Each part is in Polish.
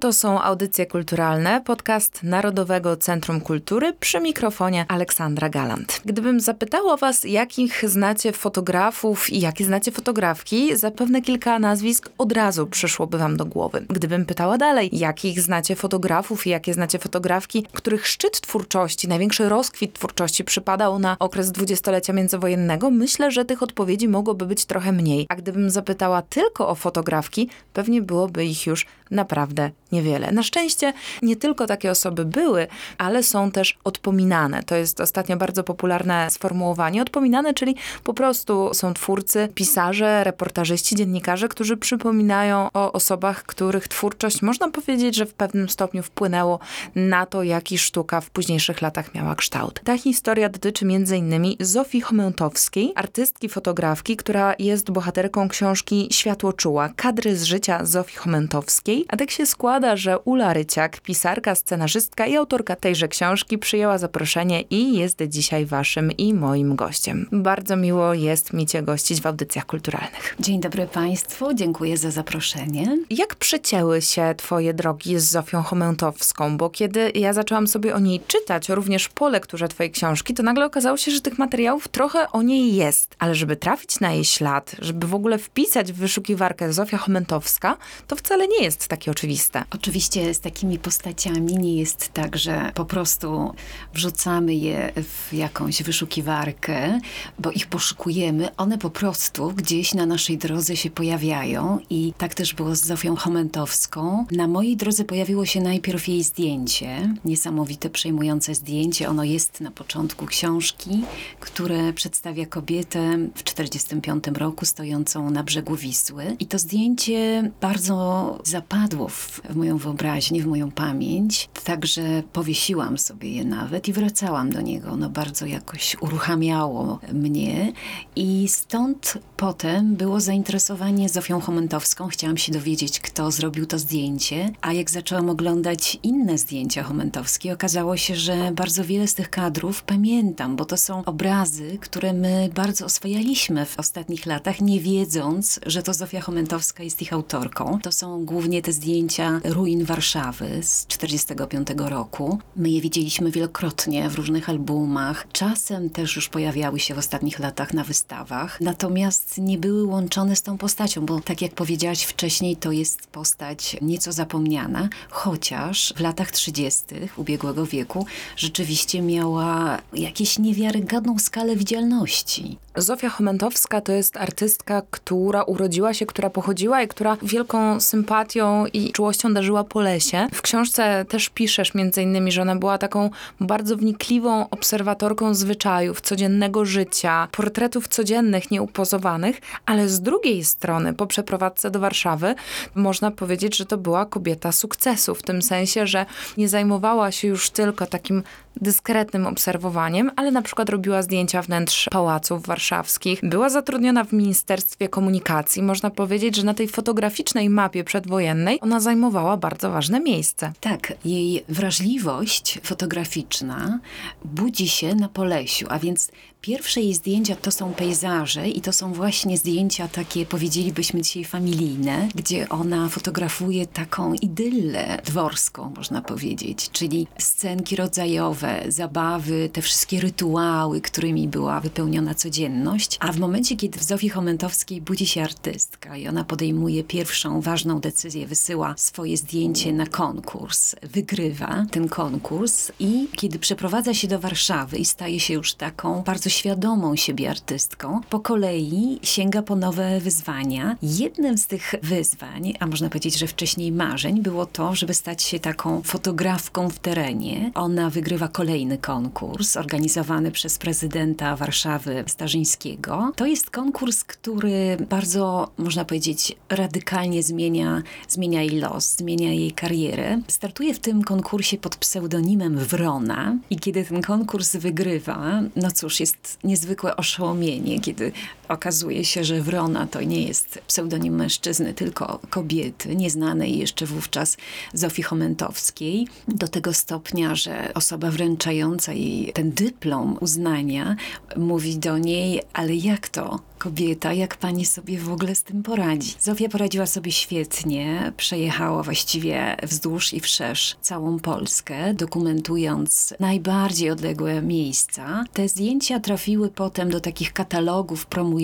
To są audycje kulturalne, podcast Narodowego Centrum Kultury przy mikrofonie Aleksandra Galant. Gdybym zapytała was, jakich znacie fotografów i jakie znacie fotografki, zapewne kilka nazwisk od razu przyszłoby wam do głowy. Gdybym pytała dalej, jakich znacie fotografów i jakie znacie fotografki, których szczyt twórczości, największy rozkwit twórczości przypadał na okres dwudziestolecia międzywojennego, myślę, że tych odpowiedzi mogłoby być trochę mniej. A gdybym zapytała tylko o fotografki, pewnie byłoby ich już naprawdę niewiele. Na szczęście nie tylko takie osoby były, ale są też odpominane. To jest ostatnio bardzo popularne sformułowanie. Odpominane, czyli po prostu są twórcy, pisarze, reportażyści, dziennikarze, którzy przypominają o osobach, których twórczość można powiedzieć, że w pewnym stopniu wpłynęło na to, jaki sztuka w późniejszych latach miała kształt. Ta historia dotyczy m.in. Zofii Chomełtowskiej, artystki fotografki, która jest bohaterką książki Światło czuła, kadry z życia Zofii Chomełtowskiej. A tak się składa, składa, że Ula Ryciak, pisarka, scenarzystka i autorka tejże książki, przyjęła zaproszenie i jest dzisiaj waszym i moim gościem. Bardzo miło jest mi cię gościć w audycjach kulturalnych. Dzień dobry Państwu, dziękuję za zaproszenie. Jak przecięły się twoje drogi z Zofią Chomentowską? Bo kiedy ja zaczęłam sobie o niej czytać, również po lekturze twojej książki, to nagle okazało się, że tych materiałów trochę o niej jest. Ale żeby trafić na jej ślad, żeby w ogóle wpisać w wyszukiwarkę Zofia Chomentowska, to wcale nie jest takie oczywiste. Oczywiście z takimi postaciami nie jest tak, że po prostu wrzucamy je w jakąś wyszukiwarkę, bo ich poszukujemy. One po prostu gdzieś na naszej drodze się pojawiają i tak też było z Zofią Chomentowską. Na mojej drodze pojawiło się najpierw jej zdjęcie, niesamowite, przejmujące zdjęcie. Ono jest na początku książki, które przedstawia kobietę w 1945 roku stojącą na brzegu Wisły. I to zdjęcie bardzo zapadło w moją wyobraźnię, w moją pamięć. Także powiesiłam sobie je nawet i wracałam do niego. Ono bardzo jakoś uruchamiało mnie i stąd potem było zainteresowanie Zofią Chomentowską. Chciałam się dowiedzieć, kto zrobił to zdjęcie, a jak zaczęłam oglądać inne zdjęcia Chomentowskie, okazało się, że bardzo wiele z tych kadrów pamiętam, bo to są obrazy, które my bardzo oswajaliśmy w ostatnich latach, nie wiedząc, że to Zofia Chomentowska jest ich autorką. To są głównie te zdjęcia ruin Warszawy z 1945 roku. My je widzieliśmy wielokrotnie w różnych albumach. Czasem też już pojawiały się w ostatnich latach na wystawach, natomiast nie były łączone z tą postacią, bo tak jak powiedziałaś wcześniej, to jest postać nieco zapomniana, chociaż w latach 30. ubiegłego wieku rzeczywiście miała jakieś niewiarygodną skalę widzialności. Zofia Chomentowska to jest artystka, która urodziła się, która pochodziła i która wielką sympatią i czułością darzyła po lesie. W książce też piszesz między innymi, że ona była taką bardzo wnikliwą obserwatorką zwyczajów, codziennego życia, portretów codziennych, nieupozowanych, ale z drugiej strony po przeprowadzce do Warszawy można powiedzieć, że to była kobieta sukcesu, w tym sensie, że nie zajmowała się już tylko takim dyskretnym obserwowaniem, ale na przykład robiła zdjęcia wnętrz pałaców warszawskich. Była zatrudniona w Ministerstwie Komunikacji. Można powiedzieć, że na tej fotograficznej mapie przedwojennej ona zajmowała bardzo ważne miejsce. Tak, jej wrażliwość fotograficzna budzi się na Polesiu, a więc Pierwsze jej zdjęcia to są pejzaże i to są właśnie zdjęcia takie, powiedzielibyśmy dzisiaj familijne, gdzie ona fotografuje taką idyllę dworską, można powiedzieć, czyli scenki rodzajowe, zabawy, te wszystkie rytuały, którymi była wypełniona codzienność. A w momencie, kiedy w Zofii Chomentowskiej budzi się artystka i ona podejmuje pierwszą ważną decyzję, wysyła swoje zdjęcie na konkurs, wygrywa ten konkurs i kiedy przeprowadza się do Warszawy i staje się już taką bardzo świadomą siebie artystką, po kolei sięga po nowe wyzwania. Jednym z tych wyzwań, a można powiedzieć, że wcześniej marzeń, było to, żeby stać się taką fotografką w terenie. Ona wygrywa kolejny konkurs organizowany przez prezydenta Warszawy Starzyńskiego. To jest konkurs, który bardzo, można powiedzieć, radykalnie zmienia, zmienia jej los, zmienia jej karierę. Startuje w tym konkursie pod pseudonimem Wrona i kiedy ten konkurs wygrywa, no cóż, jest niezwykłe oszołomienie, kiedy okazuje się, że Wrona to nie jest pseudonim mężczyzny, tylko kobiety, nieznanej jeszcze wówczas Zofii Chomentowskiej, do tego stopnia, że osoba wręczająca jej ten dyplom uznania mówi do niej, ale jak to? kobieta, jak pani sobie w ogóle z tym poradzi? Zofia poradziła sobie świetnie, przejechała właściwie wzdłuż i wszerz całą Polskę, dokumentując najbardziej odległe miejsca. Te zdjęcia trafiły potem do takich katalogów promujących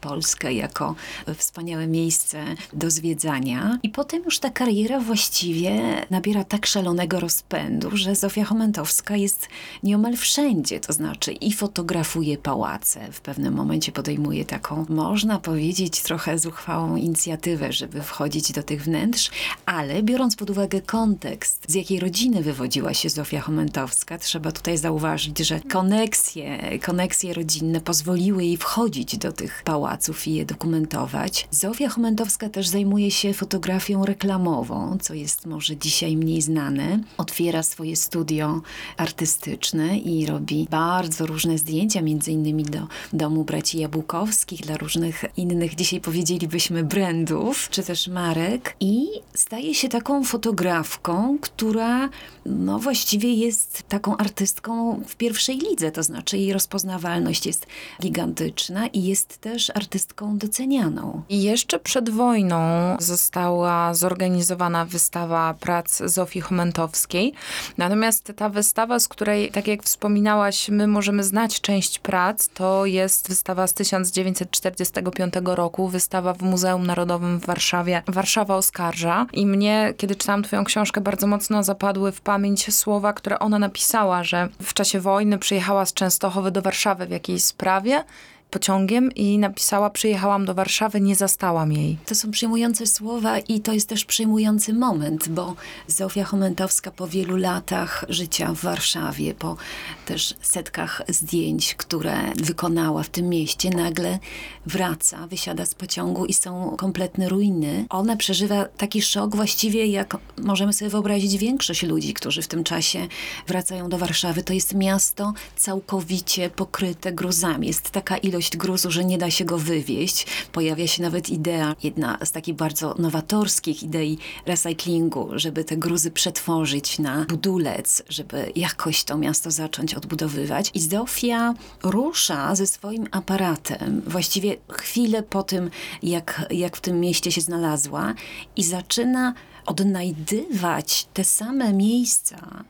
Polskę jako wspaniałe miejsce do zwiedzania. I potem już ta kariera właściwie nabiera tak szalonego rozpędu, że Zofia Chomentowska jest nieomal wszędzie, to znaczy i fotografuje pałace. W pewnym momencie podejmuje taką, można powiedzieć, trochę zuchwałą inicjatywę, żeby wchodzić do tych wnętrz, ale biorąc pod uwagę kontekst, z jakiej rodziny wywodziła się Zofia Chomentowska, trzeba tutaj zauważyć, że koneksje, koneksje rodzinne pozwoliły jej wchodzić do tych pałaców i je dokumentować. Zofia Chomentowska też zajmuje się fotografią reklamową, co jest może dzisiaj mniej znane. Otwiera swoje studio artystyczne i robi bardzo różne zdjęcia, między innymi do domu braci Jabłkowskich, dla różnych innych, dzisiaj powiedzielibyśmy, brandów, czy też marek. I staje się taką fotografką, która no właściwie jest taką artystką w pierwszej lidze, to znaczy jej rozpoznawalność jest gigantyczna i jest też artystką docenianą. I jeszcze przed wojną została zorganizowana wystawa prac Zofii Chomentowskiej. Natomiast ta wystawa, z której, tak jak wspominałaś, my możemy znać część prac, to jest wystawa z 1945 roku, wystawa w Muzeum Narodowym w Warszawie, Warszawa oskarża. I mnie, kiedy czytałam twoją książkę, bardzo mocno zapadły w pamięć słowa, które ona napisała, że w czasie wojny przyjechała z Częstochowy do Warszawy w jakiejś sprawie pociągiem i napisała: Przyjechałam do Warszawy, nie zastałam jej. To są przyjmujące słowa i to jest też przyjmujący moment, bo Zofia Chomentowska po wielu latach życia w Warszawie, po też setkach zdjęć, które wykonała w tym mieście, nagle wraca, wysiada z pociągu i są kompletne ruiny. Ona przeżywa taki szok właściwie, jak możemy sobie wyobrazić większość ludzi, którzy w tym czasie wracają do Warszawy. To jest miasto całkowicie pokryte gruzami. Jest taka ilość gruzu, że nie da się go wywieźć. Pojawia się nawet idea, jedna z takich bardzo nowatorskich idei recyklingu, żeby te gruzy przetworzyć na budulec, żeby jakoś to miasto zacząć odbudowywać. I Zofia rusza ze swoim aparatem, właściwie chwilę po tym, jak, jak w tym mieście się znalazła i zaczyna odnajdywać te same miejsca,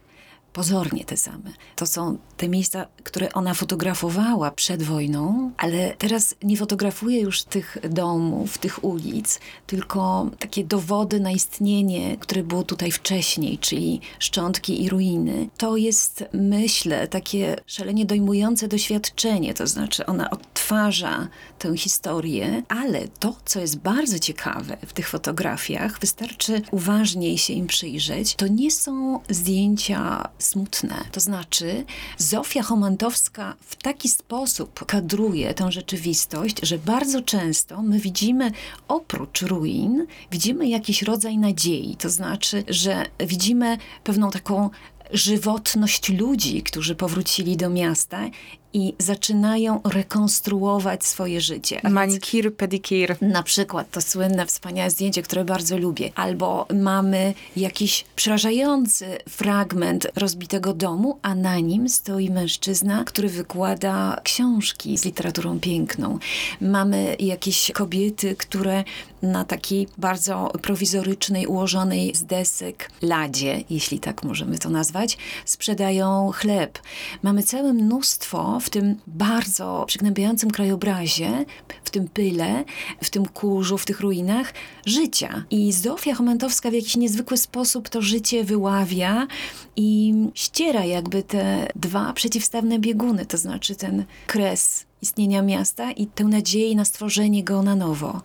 pozornie te same. To są te miejsca, które ona fotografowała przed wojną, ale teraz nie fotografuje już tych domów, tych ulic, tylko takie dowody na istnienie, które było tutaj wcześniej, czyli szczątki i ruiny. To jest, myślę, takie szalenie dojmujące doświadczenie, to znaczy ona odtwarza tę historię, ale to, co jest bardzo ciekawe w tych fotografiach, wystarczy uważniej się im przyjrzeć, to nie są zdjęcia smutne. To znaczy, Zofia Chomantowska w taki sposób kadruje tę rzeczywistość, że bardzo często my widzimy oprócz ruin, widzimy jakiś rodzaj nadziei. To znaczy, że widzimy pewną taką żywotność ludzi, którzy powrócili do miasta i zaczynają rekonstruować swoje życie. Manikir, pedikir. na przykład to słynne, wspaniałe zdjęcie, które bardzo lubię. Albo mamy jakiś przerażający fragment rozbitego domu, a na nim stoi mężczyzna, który wykłada książki z literaturą piękną. Mamy jakieś kobiety, które na takiej bardzo prowizorycznej, ułożonej z desek ladzie, jeśli tak możemy to nazwać, sprzedają chleb. Mamy całe mnóstwo w tym bardzo przygnębiającym krajobrazie, w tym pyle, w tym kurzu, w tych ruinach życia. I Zofia Chomentowska w jakiś niezwykły sposób to życie wyławia i ściera jakby te dwa przeciwstawne bieguny, to znaczy ten kres istnienia miasta i tę nadzieję na stworzenie go na nowo.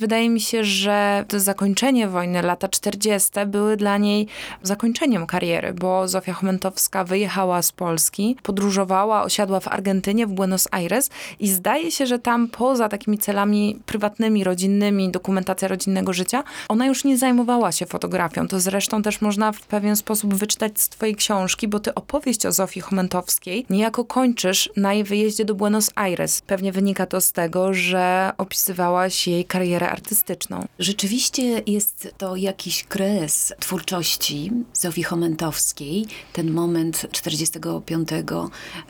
Wydaje mi się, że to zakończenie wojny, lata 40., były dla niej zakończeniem kariery, bo Zofia Chomentowska wyjechała z Polski, podróżowała, osiadła w Argentynie, w Buenos Aires i zdaje się, że tam poza takimi celami prywatnymi, rodzinnymi, dokumentacja rodzinnego życia, ona już nie zajmowała się fotografią. To zresztą też można w pewien sposób wyczytać z twojej książki, bo ty opowieść o Zofii Chomentowskiej niejako kończysz na jej wyjeździe do Buenos Aires. Pewnie wynika to z tego, że opisywałaś jej karierę artystyczną. Rzeczywiście jest to jakiś kres twórczości Zofii Chomentowskiej. Ten moment 45,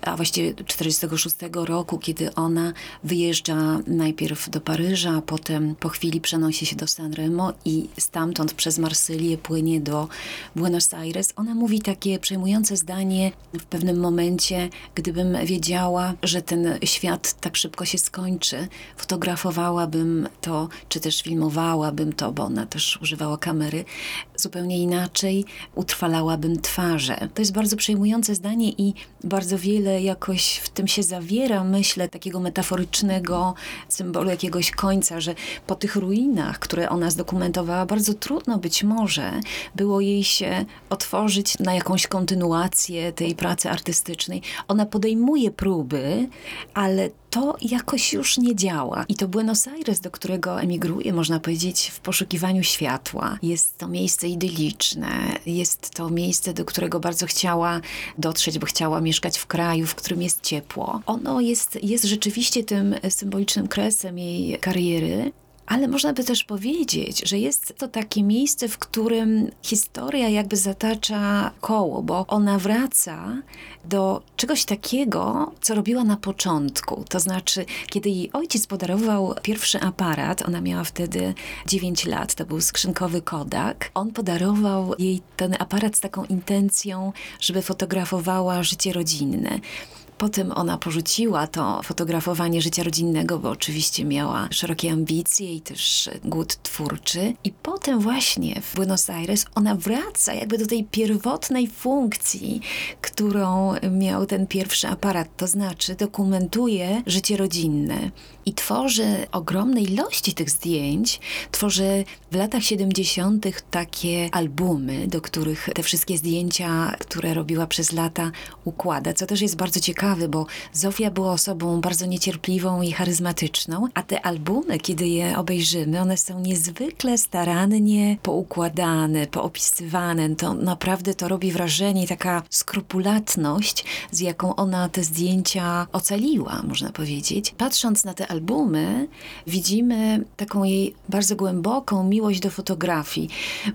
a właściwie 46 roku, kiedy ona wyjeżdża najpierw do Paryża, potem po chwili przenosi się do Sanremo i stamtąd przez Marsylię płynie do Buenos Aires. Ona mówi takie przejmujące zdanie w pewnym momencie, gdybym wiedziała, że ten świat tak szybko się skończy, fotografowałabym to, czy też filmowałabym to, bo ona też używała kamery, zupełnie inaczej utrwalałabym twarze. To jest bardzo przejmujące zdanie i bardzo wiele jakoś w tym się zawiera, myślę, takiego metaforycznego symbolu jakiegoś końca, że po tych ruinach, które ona zdokumentowała, bardzo trudno być może było jej się otworzyć na jakąś kontynuację tej pracy artystycznej. Ona podejmuje próby, ale to jakoś już nie działa. I to Buenos Aires, do którego emigruje, można powiedzieć, w poszukiwaniu światła. Jest to miejsce idyliczne, jest to miejsce, do którego bardzo chciała dotrzeć, bo chciała mieszkać w kraju, w którym jest ciepło. Ono jest, jest rzeczywiście tym symbolicznym kresem jej kariery, ale można by też powiedzieć, że jest to takie miejsce, w którym historia jakby zatacza koło, bo ona wraca do czegoś takiego, co robiła na początku. To znaczy, kiedy jej ojciec podarował pierwszy aparat, ona miała wtedy 9 lat, to był skrzynkowy Kodak. On podarował jej ten aparat z taką intencją, żeby fotografowała życie rodzinne. Potem ona porzuciła to fotografowanie życia rodzinnego, bo oczywiście miała szerokie ambicje i też głód twórczy. I potem właśnie w Buenos Aires ona wraca jakby do tej pierwotnej funkcji, którą miał ten pierwszy aparat, to znaczy dokumentuje życie rodzinne i tworzy ogromne ilości tych zdjęć. Tworzy w latach 70. takie albumy, do których te wszystkie zdjęcia, które robiła przez lata, układa, co też jest bardzo ciekawe, bo Zofia była osobą bardzo niecierpliwą i charyzmatyczną, a te albumy, kiedy je obejrzymy, one są niezwykle starannie poukładane, poopisywane. To naprawdę to robi wrażenie taka skrupulatność, z jaką ona te zdjęcia ocaliła, można powiedzieć. Patrząc na te albumy, widzimy taką jej bardzo głęboką miłość do fotografii,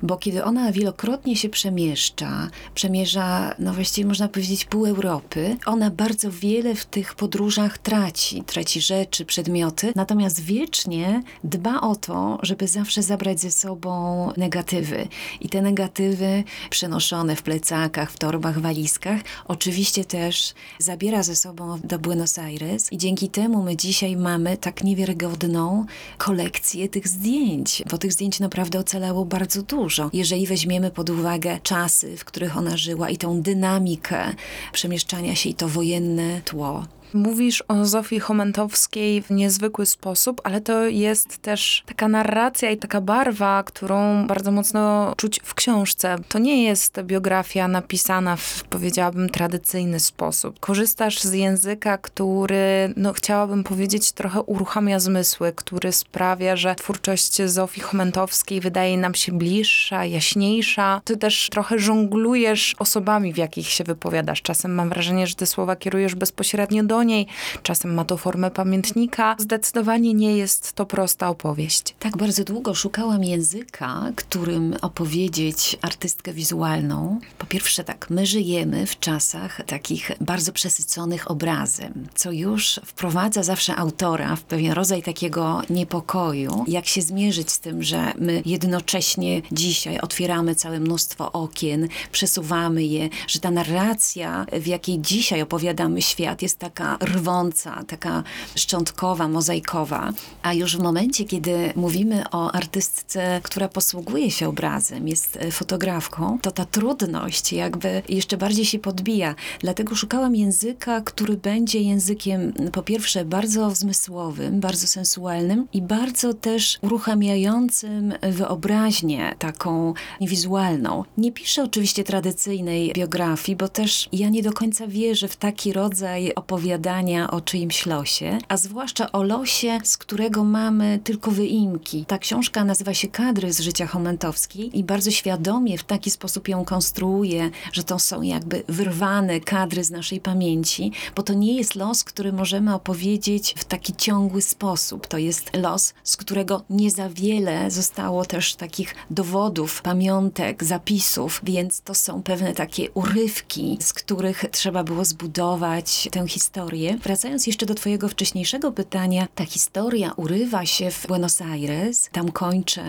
bo kiedy ona wielokrotnie się przemieszcza, przemierza, no właściwie można powiedzieć, pół Europy, ona bardzo wiele w tych podróżach traci. Traci rzeczy, przedmioty, natomiast wiecznie dba o to, żeby zawsze zabrać ze sobą negatywy. I te negatywy przenoszone w plecakach, w torbach, walizkach, oczywiście też zabiera ze sobą do Buenos Aires i dzięki temu my dzisiaj mamy tak niewiarygodną kolekcję tych zdjęć, bo tych zdjęć naprawdę ocalało bardzo dużo. Jeżeli weźmiemy pod uwagę czasy, w których ona żyła i tą dynamikę przemieszczania się i to wojenne inne tło. Mówisz o Zofii Chomentowskiej w niezwykły sposób, ale to jest też taka narracja i taka barwa, którą bardzo mocno czuć w książce. To nie jest biografia napisana w, powiedziałabym, tradycyjny sposób. Korzystasz z języka, który, no chciałabym powiedzieć, trochę uruchamia zmysły, który sprawia, że twórczość Zofii Chomentowskiej wydaje nam się bliższa, jaśniejsza. Ty też trochę żonglujesz osobami, w jakich się wypowiadasz. Czasem mam wrażenie, że te słowa kierujesz bezpośrednio do niej, czasem ma to formę pamiętnika. Zdecydowanie nie jest to prosta opowieść. Tak bardzo długo szukałam języka, którym opowiedzieć artystkę wizualną. Po pierwsze tak, my żyjemy w czasach takich bardzo przesyconych obrazem, co już wprowadza zawsze autora w pewien rodzaj takiego niepokoju. Jak się zmierzyć z tym, że my jednocześnie dzisiaj otwieramy całe mnóstwo okien, przesuwamy je, że ta narracja, w jakiej dzisiaj opowiadamy świat, jest taka rwąca, taka szczątkowa, mozaikowa. A już w momencie, kiedy mówimy o artystce, która posługuje się obrazem, jest e, fotografką, to ta trudność jakby jeszcze bardziej się podbija. Dlatego szukałam języka, który będzie językiem po pierwsze bardzo zmysłowym, bardzo sensualnym i bardzo też uruchamiającym wyobraźnię taką wizualną. Nie piszę oczywiście tradycyjnej biografii, bo też ja nie do końca wierzę w taki rodzaj opowiadania, opowiadania o czyimś losie, a zwłaszcza o losie, z którego mamy tylko wyimki. Ta książka nazywa się Kadry z życia Chomentowskiej i bardzo świadomie w taki sposób ją konstruuje, że to są jakby wyrwane kadry z naszej pamięci, bo to nie jest los, który możemy opowiedzieć w taki ciągły sposób. To jest los, z którego nie za wiele zostało też takich dowodów, pamiątek, zapisów, więc to są pewne takie urywki, z których trzeba było zbudować tę historię. Wracając jeszcze do Twojego wcześniejszego pytania, ta historia urywa się w Buenos Aires. Tam kończę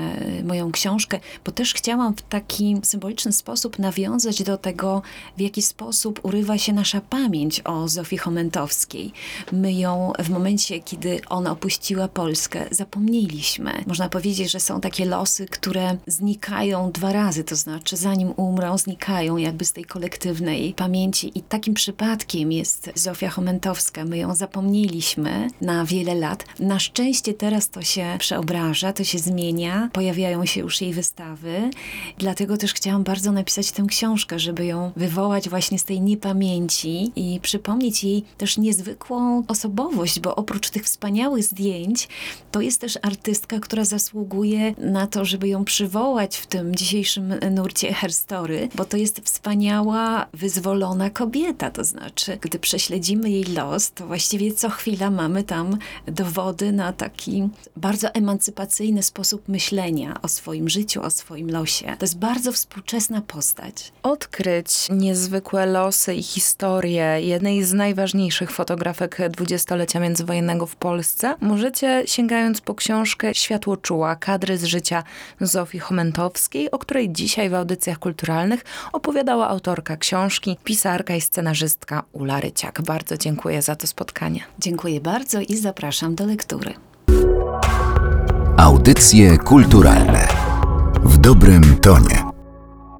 moją książkę, bo też chciałam w taki symboliczny sposób nawiązać do tego, w jaki sposób urywa się nasza pamięć o Zofii Chomentowskiej. My ją w momencie, kiedy ona opuściła Polskę, zapomnieliśmy. Można powiedzieć, że są takie losy, które znikają dwa razy, to znaczy zanim umrą, znikają jakby z tej kolektywnej pamięci. I takim przypadkiem jest Zofia Chomentowska. My ją zapomnieliśmy na wiele lat. Na szczęście teraz to się przeobraża, to się zmienia, pojawiają się już jej wystawy. Dlatego też chciałam bardzo napisać tę książkę, żeby ją wywołać właśnie z tej niepamięci i przypomnieć jej też niezwykłą osobowość, bo oprócz tych wspaniałych zdjęć, to jest też artystka, która zasługuje na to, żeby ją przywołać w tym dzisiejszym nurcie herstory, bo to jest wspaniała, wyzwolona kobieta. To znaczy, gdy prześledzimy jej los, to właściwie co chwila mamy tam dowody na taki bardzo emancypacyjny sposób myślenia o swoim życiu, o swoim losie. To jest bardzo współczesna postać. Odkryć niezwykłe losy i historie jednej z najważniejszych fotografek dwudziestolecia międzywojennego w Polsce możecie sięgając po książkę Światło czuła, kadry z życia Zofii Chomentowskiej, o której dzisiaj w audycjach kulturalnych opowiadała autorka książki, pisarka i scenarzystka Ula Ryciak. Bardzo dziękuję za to spotkanie. Dziękuję bardzo i zapraszam do lektury. Audycje kulturalne w dobrym tonie.